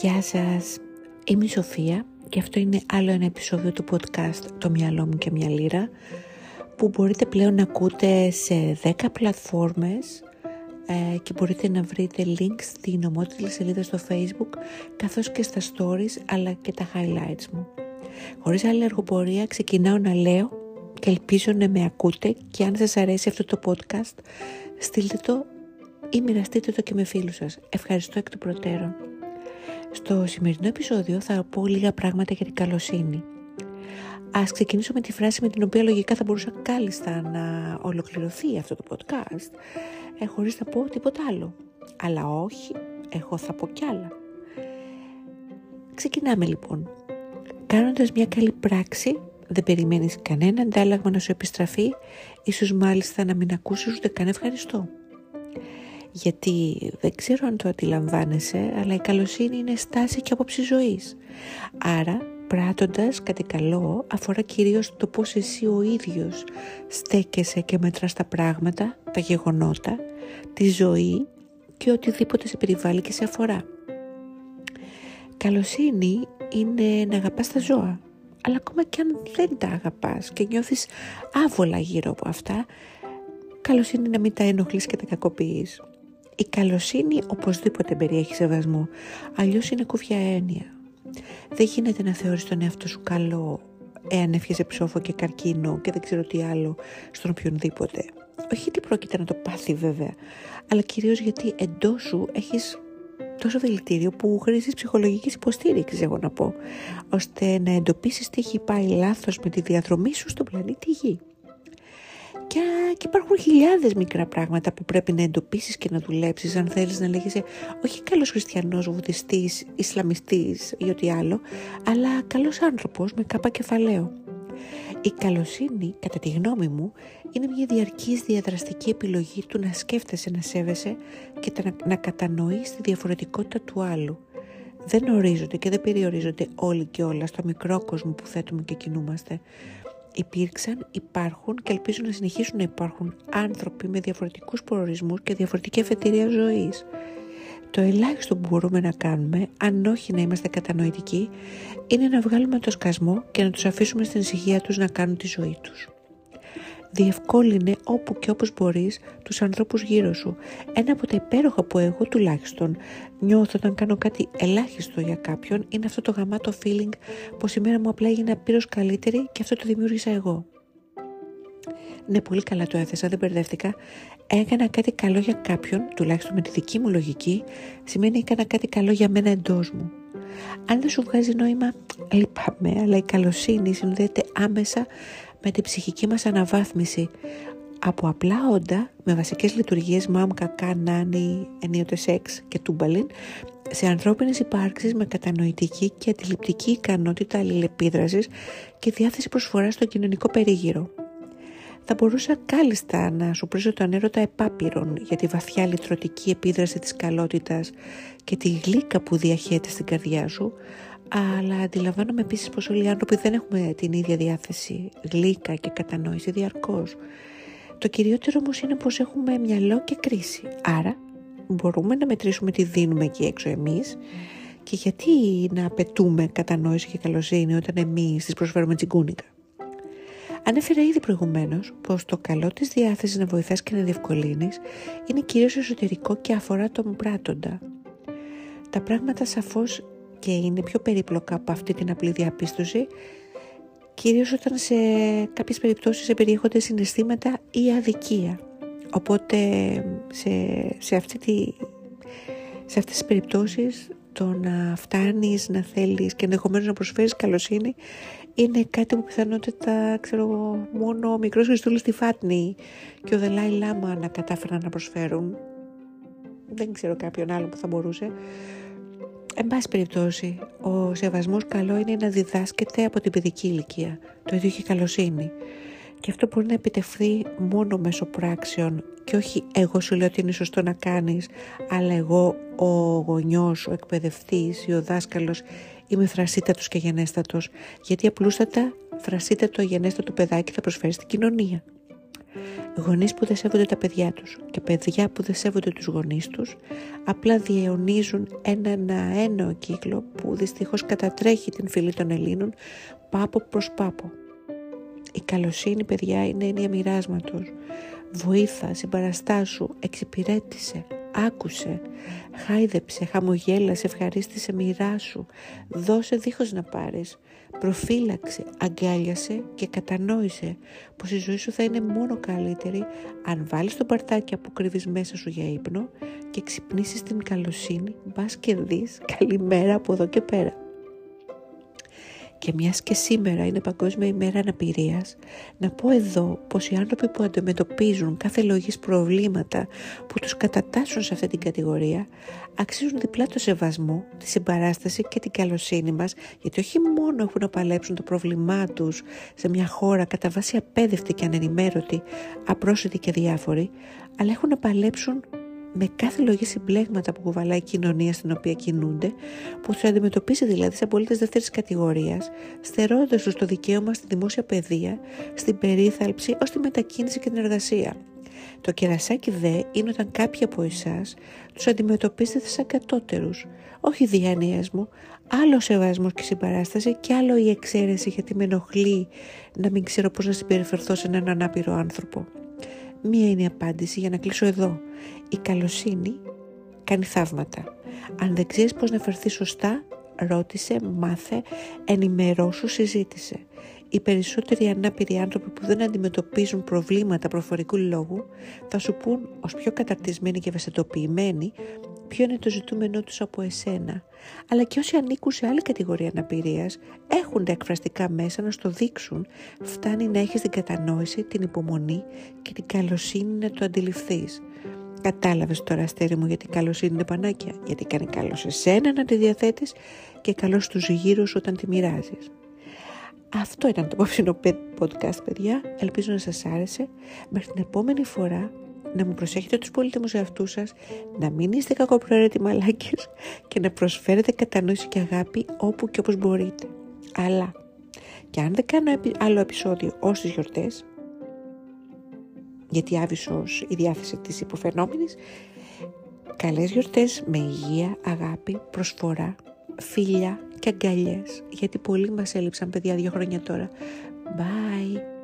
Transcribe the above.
Γεια σας, είμαι η Σοφία και αυτό είναι άλλο ένα επεισόδιο του podcast «Το μυαλό μου και μια λίρα» που μπορείτε πλέον να ακούτε σε 10 πλατφόρμες ε, και μπορείτε να βρείτε links στην ομότιλη σελίδα στο facebook καθώς και στα stories αλλά και τα highlights μου. Χωρίς άλλη εργοπορία ξεκινάω να λέω και ελπίζω να με ακούτε και αν σας αρέσει αυτό το podcast στείλτε το ή μοιραστείτε το και με φίλους σας. Ευχαριστώ εκ του προτέρων. Στο σημερινό επεισόδιο θα πω λίγα πράγματα για την καλοσύνη. Ας ξεκινήσω με τη φράση με την οποία λογικά θα μπορούσα κάλλιστα να ολοκληρωθεί αυτό το podcast ε, χωρίς να πω τίποτα άλλο. Αλλά όχι, εγώ θα πω κι άλλα. Ξεκινάμε λοιπόν. Κάνοντας μια καλή πράξη δεν περιμένεις κανένα αντάλλαγμα να σου επιστραφεί, ίσως μάλιστα να μην ακούσεις ούτε καν ευχαριστώ γιατί δεν ξέρω αν το αντιλαμβάνεσαι, αλλά η καλοσύνη είναι στάση και άποψη ζωής. Άρα, πράττοντας κάτι καλό, αφορά κυρίως το πώς εσύ ο ίδιος στέκεσαι και μετράς τα πράγματα, τα γεγονότα, τη ζωή και οτιδήποτε σε περιβάλλει και σε αφορά. Καλοσύνη είναι να αγαπάς τα ζώα, αλλά ακόμα και αν δεν τα αγαπάς και νιώθεις άβολα γύρω από αυτά, καλοσύνη να μην τα ενοχλείς και τα κακοποιείς. Η καλοσύνη οπωσδήποτε περιέχει σεβασμό, αλλιώς είναι κουβιά έννοια. Δεν γίνεται να θεωρείς τον εαυτό σου καλό εάν έφυγες ψόφο και καρκίνο και δεν ξέρω τι άλλο στον οποιονδήποτε. Όχι γιατί πρόκειται να το πάθει βέβαια, αλλά κυρίως γιατί εντός σου έχεις τόσο δηλητήριο που χρήζεις ψυχολογικής υποστήριξης, εγώ να πω, ώστε να εντοπίσεις τι έχει πάει λάθος με τη διαδρομή σου στον πλανήτη Γη. Και, και υπάρχουν χιλιάδες μικρά πράγματα που πρέπει να εντοπίσεις και να δουλέψεις αν θέλεις να λέγεσαι όχι καλός χριστιανός, βουδιστής, Ισλαμιστής ή ό,τι άλλο, αλλά καλός άνθρωπος με κάπα κεφαλαίο. Η καλοσύνη, κατά τη γνώμη μου, είναι μια διαρκής διαδραστική επιλογή του να σκέφτεσαι, να σέβεσαι και να, να κατανοείς τη διαφορετικότητα του άλλου. Δεν ορίζονται και δεν περιορίζονται όλοι και όλα στο μικρό κόσμο που θέτουμε και κινούμαστε υπήρξαν, υπάρχουν και ελπίζω να συνεχίσουν να υπάρχουν άνθρωποι με διαφορετικούς προορισμούς και διαφορετική αφετηρία ζωής. Το ελάχιστο που μπορούμε να κάνουμε, αν όχι να είμαστε κατανοητικοί, είναι να βγάλουμε το σκασμό και να τους αφήσουμε στην ησυχία τους να κάνουν τη ζωή τους διευκόλυνε όπου και όπως μπορείς τους ανθρώπους γύρω σου. Ένα από τα υπέροχα που εγώ τουλάχιστον νιώθω όταν κάνω κάτι ελάχιστο για κάποιον είναι αυτό το γαμάτο feeling πως η μέρα μου απλά έγινε απείρως καλύτερη και αυτό το δημιούργησα εγώ. Ναι, πολύ καλά το έθεσα, δεν μπερδεύτηκα. Έκανα κάτι καλό για κάποιον, τουλάχιστον με τη δική μου λογική, σημαίνει έκανα κάτι καλό για μένα εντός μου. Αν δεν σου βγάζει νόημα, λυπάμαι, αλλά η καλοσύνη συνδέεται άμεσα με την ψυχική μας αναβάθμιση από απλά όντα με βασικές λειτουργίες μάμ, κακά, νάνι, ενίοτε σεξ και τούμπαλιν σε ανθρώπινες υπάρξεις με κατανοητική και αντιληπτική ικανότητα αλληλεπίδρασης και διάθεση προσφοράς στο κοινωνικό περίγυρο. Θα μπορούσα κάλλιστα να σου πρίσω τον έρωτα επάπειρον για τη βαθιά λυτρωτική επίδραση της καλότητας και τη γλύκα που διαχέεται στην καρδιά σου, αλλά αντιλαμβάνομαι επίσης πως όλοι οι άνθρωποι δεν έχουμε την ίδια διάθεση, γλύκα και κατανόηση διαρκώς. Το κυριότερο όμως είναι πως έχουμε μυαλό και κρίση. Άρα μπορούμε να μετρήσουμε τι δίνουμε εκεί έξω εμείς και γιατί να απαιτούμε κατανόηση και καλοσύνη όταν εμείς τις προσφέρουμε τσιγκούνικα. Ανέφερα ήδη προηγουμένως πως το καλό της διάθεσης να βοηθάς και να διευκολύνεις είναι κυρίως εσωτερικό και αφορά τον πράτοντα. Τα πράγματα σαφώς και είναι πιο περίπλοκα από αυτή την απλή διαπίστωση κυρίως όταν σε κάποιες περιπτώσεις περιέχονται συναισθήματα ή αδικία. Οπότε σε, σε, αυτή τη, σε αυτές τις περιπτώσεις το να φτάνεις, να θέλεις και ενδεχομένως να προσφέρεις καλοσύνη είναι κάτι που πιθανότητα ξέρω μόνο ο μικρός Χριστούλης στη Φάτνη και ο Δελάη Λάμα να κατάφεραν να προσφέρουν. Δεν ξέρω κάποιον άλλο που θα μπορούσε. Εν πάση περιπτώσει, ο σεβασμός καλό είναι να διδάσκεται από την παιδική ηλικία. Το ίδιο έχει καλοσύνη. Και αυτό μπορεί να επιτευχθεί μόνο μέσω πράξεων και όχι εγώ σου λέω ότι είναι σωστό να κάνεις, αλλά εγώ ο γονιός, ο εκπαιδευτής ή ο δάσκαλος είμαι θρασίτατος και γενέστατος, γιατί απλούστατα θρασίτατο γενέστατο παιδάκι θα προσφέρει στην κοινωνία. Γονείς που δεν σέβονται τα παιδιά τους και παιδιά που δεν σέβονται τους γονείς τους απλά διαιωνίζουν έναν αέναο κύκλο που δυστυχώς κατατρέχει την φυλή των Ελλήνων πάπο προς πάπο. Η καλοσύνη παιδιά είναι έννοια μοιράσματος. Βοήθα, συμπαραστάσου, εξυπηρέτησε, άκουσε, χάιδεψε, χαμογέλασε, ευχαρίστησε, μοιράσου, δώσε δίχως να πάρεις, προφύλαξε, αγκάλιασε και κατανόησε πως η ζωή σου θα είναι μόνο καλύτερη αν βάλεις το παρτάκι που κρύβεις μέσα σου για ύπνο και ξυπνήσεις την καλοσύνη, μπας και δεις. Καλημέρα από εδώ και πέρα. Και μιας και σήμερα είναι Παγκόσμια ημέρα αναπηρίας, να πω εδώ πως οι άνθρωποι που αντιμετωπίζουν κάθε λογής προβλήματα που τους κατατάσσουν σε αυτή την κατηγορία αξίζουν διπλά το σεβασμό, τη συμπαράσταση και την καλοσύνη μας γιατί όχι μόνο έχουν να παλέψουν το πρόβλημά τους σε μια χώρα κατά βάση απέδευτη και ανενημέρωτη, απρόσιτη και διάφορη, αλλά έχουν να παλέψουν με κάθε λογή συμπλέγματα που κουβαλάει η κοινωνία στην οποία κινούνται, που του αντιμετωπίζει δηλαδή σε πολίτες δεύτερης κατηγορίας, στερώντας τους το δικαίωμα στη δημόσια παιδεία, στην περίθαλψη ως τη μετακίνηση και την εργασία. Το κερασάκι δε είναι όταν κάποιοι από εσάς τους αντιμετωπίζετε σαν κατώτερους, όχι διάνοια μου, άλλο σεβασμός και συμπαράσταση και άλλο η εξαίρεση γιατί με ενοχλεί να μην ξέρω πώς να συμπεριφερθώ σε έναν ανάπηρο άνθρωπο. Μία είναι η απάντηση για να κλείσω εδώ. Η καλοσύνη κάνει θαύματα. Αν δεν ξέρεις πώς να φερθείς σωστά, ρώτησε, μάθε, ενημερώσου, συζήτησε. Οι περισσότεροι ανάπηροι άνθρωποι που δεν αντιμετωπίζουν προβλήματα προφορικού λόγου θα σου πούν ως πιο καταρτισμένοι και ευαισθητοποιημένοι ποιο είναι το ζητούμενό τους από εσένα. Αλλά και όσοι ανήκουν σε άλλη κατηγορία αναπηρίας έχουν τα εκφραστικά μέσα να στο δείξουν. Φτάνει να έχεις την κατανόηση, την υπομονή και την καλοσύνη να το αντιληφθείς. Κατάλαβες τώρα, αστέρι μου, γιατί καλοσύνη είναι πανάκια; Γιατί κάνει καλό σε σένα να τη διαθέτεις και καλό στους γύρου όταν τη μοιράζεις. Αυτό ήταν το απόψινο podcast, παιδιά. Ελπίζω να σας άρεσε. Μέχρι την επόμενη φορά να μου προσέχετε τους πολύτιμους εαυτούς σας, να μην είστε κακοπροαίρετοι μαλάκες και να προσφέρετε κατανόηση και αγάπη όπου και όπως μπορείτε. Αλλά, και αν δεν κάνω άλλο επεισόδιο ως τις γιορτές, γιατί άβυσος η διάθεση της υποφαινόμενης, καλές γιορτές με υγεία, αγάπη, προσφορά, φιλιά και αγκαλιές, γιατί πολλοί μας έλειψαν παιδιά δύο χρόνια τώρα. Bye!